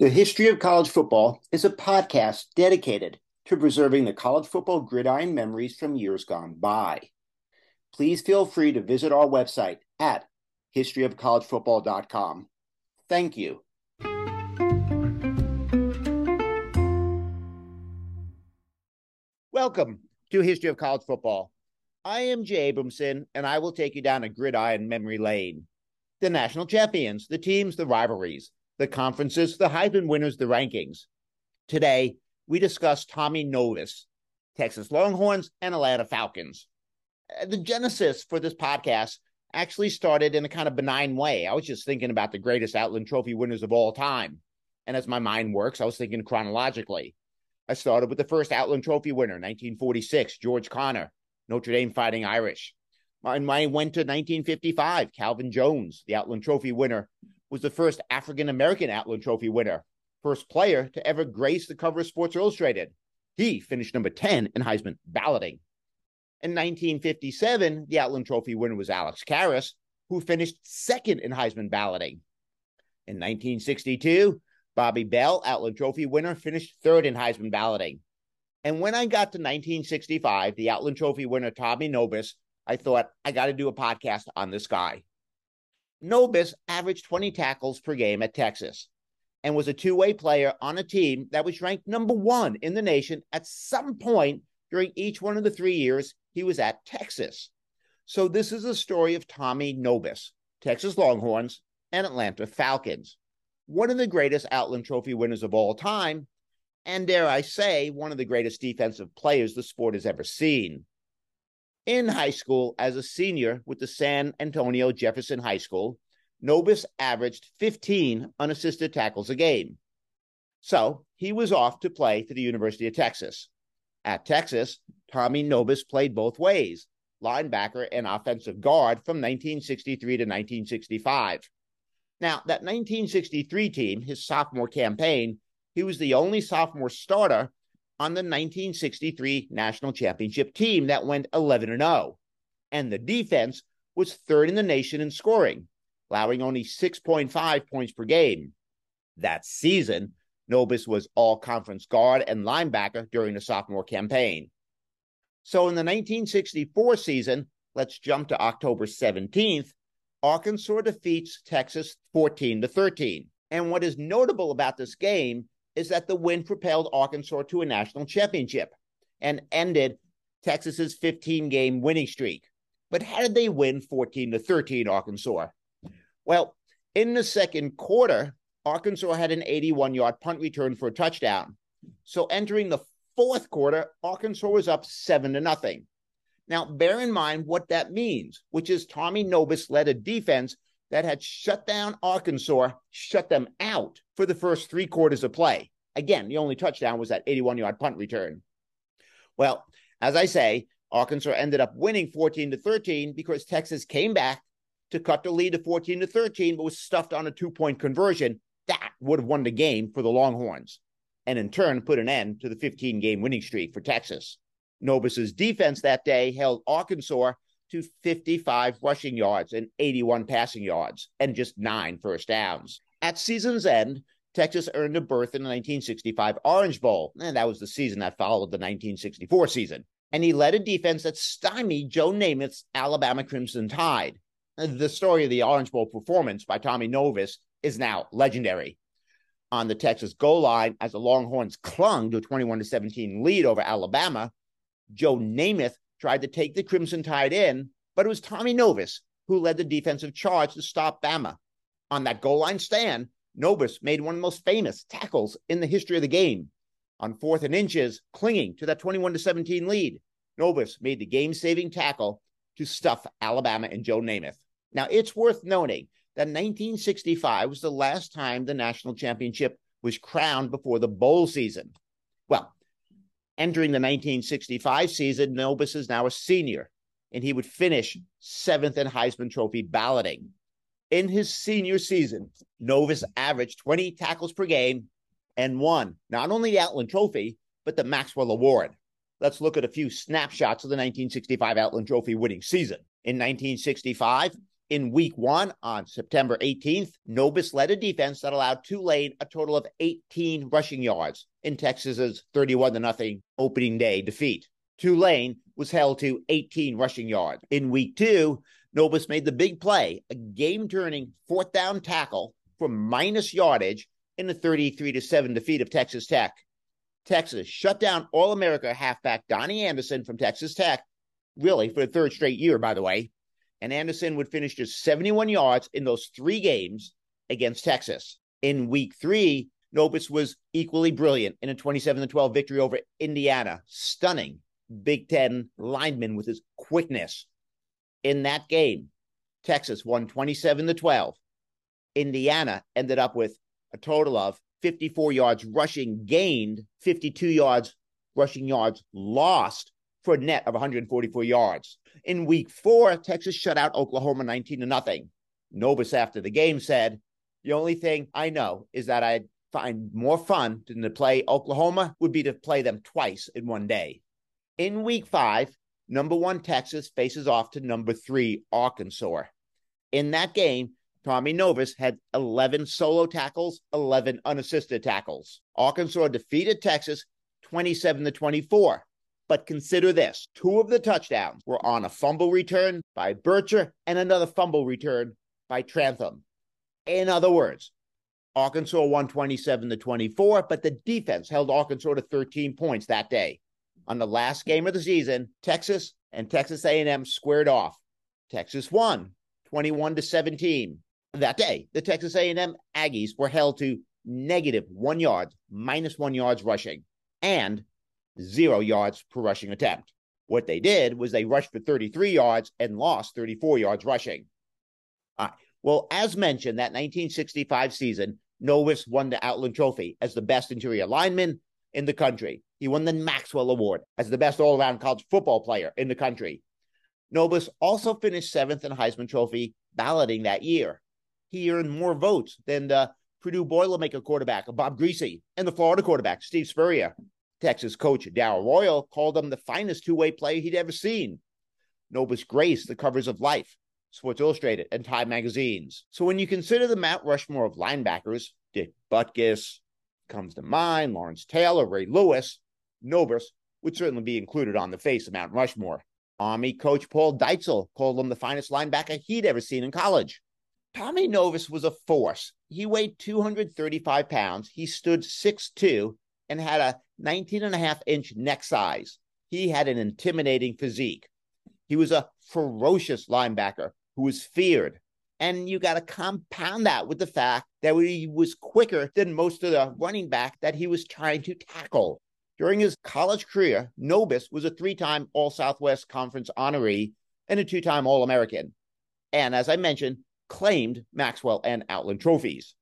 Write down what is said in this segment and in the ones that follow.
The History of College Football is a podcast dedicated to preserving the college football gridiron memories from years gone by. Please feel free to visit our website at historyofcollegefootball.com. Thank you. Welcome to History of College Football. I am Jay Abramson, and I will take you down a gridiron memory lane. The national champions, the teams, the rivalries, the conferences, the Heisman winners, the rankings. Today, we discuss Tommy Nobis, Texas Longhorns, and Atlanta Falcons. Uh, the genesis for this podcast actually started in a kind of benign way. I was just thinking about the greatest Outland Trophy winners of all time. And as my mind works, I was thinking chronologically. I started with the first Outland Trophy winner, 1946, George Connor, Notre Dame Fighting Irish. And I went to 1955, Calvin Jones, the Outland Trophy winner, was the first African American Outland Trophy winner, first player to ever grace the cover of Sports Illustrated. He finished number 10 in Heisman balloting. In 1957, the Outland Trophy winner was Alex Karras, who finished second in Heisman balloting. In 1962, Bobby Bell, Outland Trophy winner, finished third in Heisman balloting. And when I got to 1965, the Outland Trophy winner, Tommy Nobis, I thought, I got to do a podcast on this guy. Nobis averaged 20 tackles per game at Texas and was a two way player on a team that was ranked number one in the nation at some point during each one of the three years he was at Texas. So, this is the story of Tommy Nobis, Texas Longhorns, and Atlanta Falcons, one of the greatest Outland Trophy winners of all time, and dare I say, one of the greatest defensive players the sport has ever seen in high school as a senior with the San Antonio Jefferson High School, Nobis averaged 15 unassisted tackles a game. So he was off to play for the University of Texas. At Texas, Tommy Nobis played both ways, linebacker and offensive guard from 1963 to 1965. Now, that 1963 team, his sophomore campaign, he was the only sophomore starter on the 1963 national championship team that went 11 and 0. And the defense was third in the nation in scoring, allowing only 6.5 points per game. That season, Nobis was all conference guard and linebacker during the sophomore campaign. So in the 1964 season, let's jump to October 17th, Arkansas defeats Texas 14 to 13. And what is notable about this game is that the win propelled Arkansas to a national championship and ended Texas's 15 game winning streak. But how did they win 14 to 13 Arkansas? Well, in the second quarter, Arkansas had an 81 yard punt return for a touchdown. So entering the fourth quarter, Arkansas was up 7 to nothing. Now, bear in mind what that means, which is Tommy Nobis led a defense that had shut down Arkansas, shut them out for the first three quarters of play. Again, the only touchdown was that 81 yard punt return. Well, as I say, Arkansas ended up winning 14 to 13 because Texas came back to cut the lead to 14 to 13, but was stuffed on a two point conversion. That would have won the game for the Longhorns and in turn put an end to the 15 game winning streak for Texas. Nobis's defense that day held Arkansas to 55 rushing yards and 81 passing yards and just nine first downs. At season's end, Texas earned a berth in the 1965 Orange Bowl, and that was the season that followed the 1964 season. And he led a defense that stymied Joe Namath's Alabama Crimson Tide. The story of the Orange Bowl performance by Tommy Nobis is now legendary. On the Texas goal line, as the Longhorns clung to a 21 17 lead over Alabama, Joe Namath tried to take the Crimson Tide in, but it was Tommy Nobis who led the defensive charge to stop Bama. On that goal line stand, Nobis made one of the most famous tackles in the history of the game. On fourth and inches, clinging to that 21 to 17 lead, Nobis made the game saving tackle to stuff Alabama and Joe Namath. Now, it's worth noting that 1965 was the last time the national championship was crowned before the bowl season. Well, Entering the 1965 season, Nobis is now a senior, and he would finish seventh in Heisman Trophy balloting. In his senior season, Nobis averaged 20 tackles per game and won not only the Outland Trophy, but the Maxwell Award. Let's look at a few snapshots of the 1965 Outland Trophy winning season. In 1965, In week one on September 18th, Nobis led a defense that allowed Tulane a total of 18 rushing yards in Texas's 31 0 opening day defeat. Tulane was held to 18 rushing yards. In week two, Nobis made the big play, a game turning fourth down tackle for minus yardage in the 33 to 7 defeat of Texas Tech. Texas shut down All America halfback Donny Anderson from Texas Tech, really for the third straight year, by the way. And Anderson would finish just 71 yards in those three games against Texas. In week three, Nobis was equally brilliant in a 27 12 victory over Indiana, stunning Big Ten lineman with his quickness. In that game, Texas won 27 to 12. Indiana ended up with a total of 54 yards rushing gained, 52 yards rushing yards lost for a net of 144 yards. In week four, Texas shut out Oklahoma 19 to nothing. Nobis after the game said, The only thing I know is that I find more fun than to play Oklahoma would be to play them twice in one day. In week five, number one Texas faces off to number three Arkansas. In that game, Tommy Nobis had 11 solo tackles, 11 unassisted tackles. Arkansas defeated Texas 27 to 24. But consider this two of the touchdowns were on a fumble return by Bercher and another fumble return by Trantham. In other words, Arkansas won 27 to 24, but the defense held Arkansas to 13 points that day. On the last game of the season, Texas and Texas A&M squared off. Texas won 21 to 17 that day, the Texas A&M Aggies were held to negative one yards, minus one yards rushing, and zero yards per rushing attempt. What they did was they rushed for 33 yards and lost 34 yards rushing. All right. Well, as mentioned, that 1965 season, Nobis won the Outland Trophy as the best interior lineman in the country. He won the Maxwell Award as the best all around college football player in the country. Nobis also finished seventh in Heisman Trophy balloting that year he earned more votes than the Purdue Boilermaker quarterback, Bob Griese, and the Florida quarterback, Steve Spurrier. Texas coach Darrell Royal called him the finest two way player he'd ever seen. Nobis graced the covers of Life, Sports Illustrated, and Time magazines. So when you consider the Mount Rushmore of linebackers, Dick Butkus comes to mind, Lawrence Taylor, Ray Lewis, Nobis would certainly be included on the face of Mount Rushmore. Army coach Paul Dietzel called him the finest linebacker he'd ever seen in college. Tommy Nobis was a force. He weighed 235 pounds. He stood 6'2 and had a 19 and a half inch neck size. He had an intimidating physique. He was a ferocious linebacker who was feared. And you got to compound that with the fact that he was quicker than most of the running back that he was trying to tackle. During his college career, Nobis was a three time All Southwest Conference honoree and a two time All American. And as I mentioned, claimed Maxwell and Outland trophies.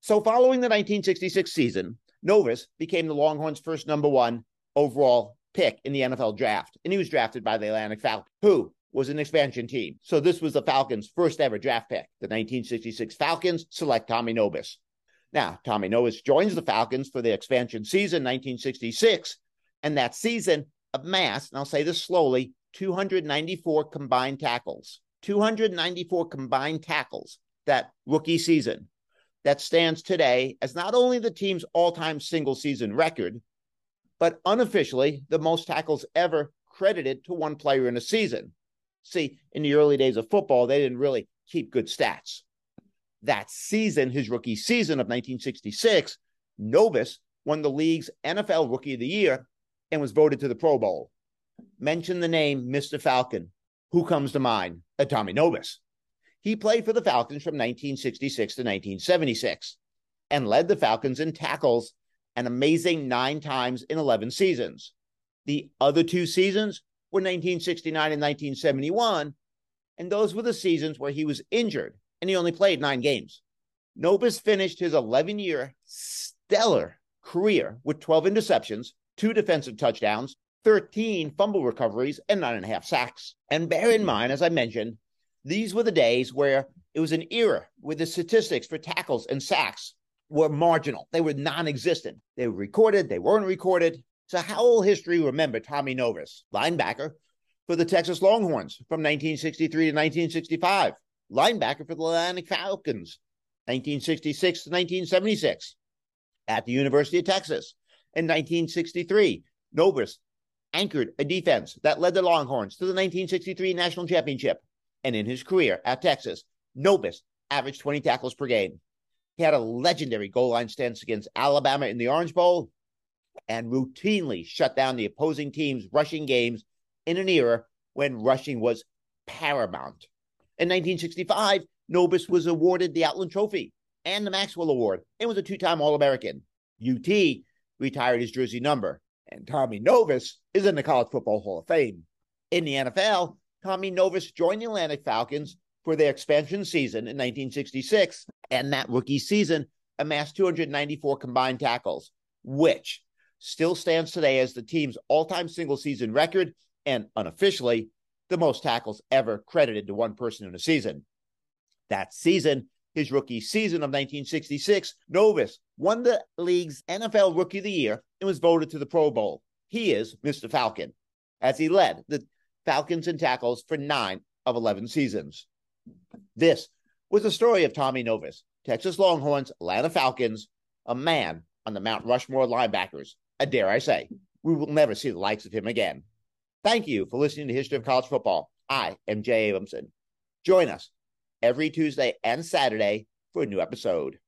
So, following the 1966 season, Nobis became the Longhorns' first number one overall pick in the NFL draft, and he was drafted by the Atlanta Falcons, who was an expansion team. So, this was the Falcons' first ever draft pick. The 1966 Falcons select Tommy Nobis. Now, Tommy Nobis joins the Falcons for the expansion season 1966, and that season amassed, and I'll say this slowly, 294 combined tackles. 294 combined tackles that rookie season. That stands today as not only the team's all time single season record, but unofficially the most tackles ever credited to one player in a season. See, in the early days of football, they didn't really keep good stats. That season, his rookie season of 1966, Nobis won the league's NFL Rookie of the Year and was voted to the Pro Bowl. Mention the name Mr. Falcon. Who comes to mind? A Tommy Nobis. He played for the Falcons from 1966 to 1976 and led the Falcons in tackles an amazing nine times in 11 seasons. The other two seasons were 1969 and 1971, and those were the seasons where he was injured and he only played nine games. Nobis finished his 11 year stellar career with 12 interceptions, two defensive touchdowns, 13 fumble recoveries, and nine and a half sacks. And bear in mind, as I mentioned, these were the days where it was an era where the statistics for tackles and sacks were marginal. They were non existent. They were recorded, they weren't recorded. So, how will history remember Tommy Nobis, linebacker for the Texas Longhorns from 1963 to 1965? linebacker for the Atlanta Falcons, 1966 to 1976. At the University of Texas in 1963, Nobis anchored a defense that led the Longhorns to the 1963 national championship. And in his career at Texas, Nobis averaged 20 tackles per game. He had a legendary goal line stance against Alabama in the Orange Bowl and routinely shut down the opposing team's rushing games in an era when rushing was paramount. In 1965, Nobis was awarded the Outland Trophy and the Maxwell Award and was a two time All American. UT retired his jersey number, and Tommy Nobis is in the College Football Hall of Fame. In the NFL, Tommy Nobis joined the Atlanta Falcons for their expansion season in 1966, and that rookie season amassed 294 combined tackles, which still stands today as the team's all time single season record and unofficially the most tackles ever credited to one person in a season. That season, his rookie season of 1966, Nobis won the league's NFL Rookie of the Year and was voted to the Pro Bowl. He is Mr. Falcon, as he led the Falcons in tackles for nine of 11 seasons. This was the story of Tommy Nobis, Texas Longhorns, Atlanta Falcons, a man on the Mount Rushmore linebackers. I dare I say, we will never see the likes of him again. Thank you for listening to History of College Football. I am Jay Abramson. Join us every Tuesday and Saturday for a new episode.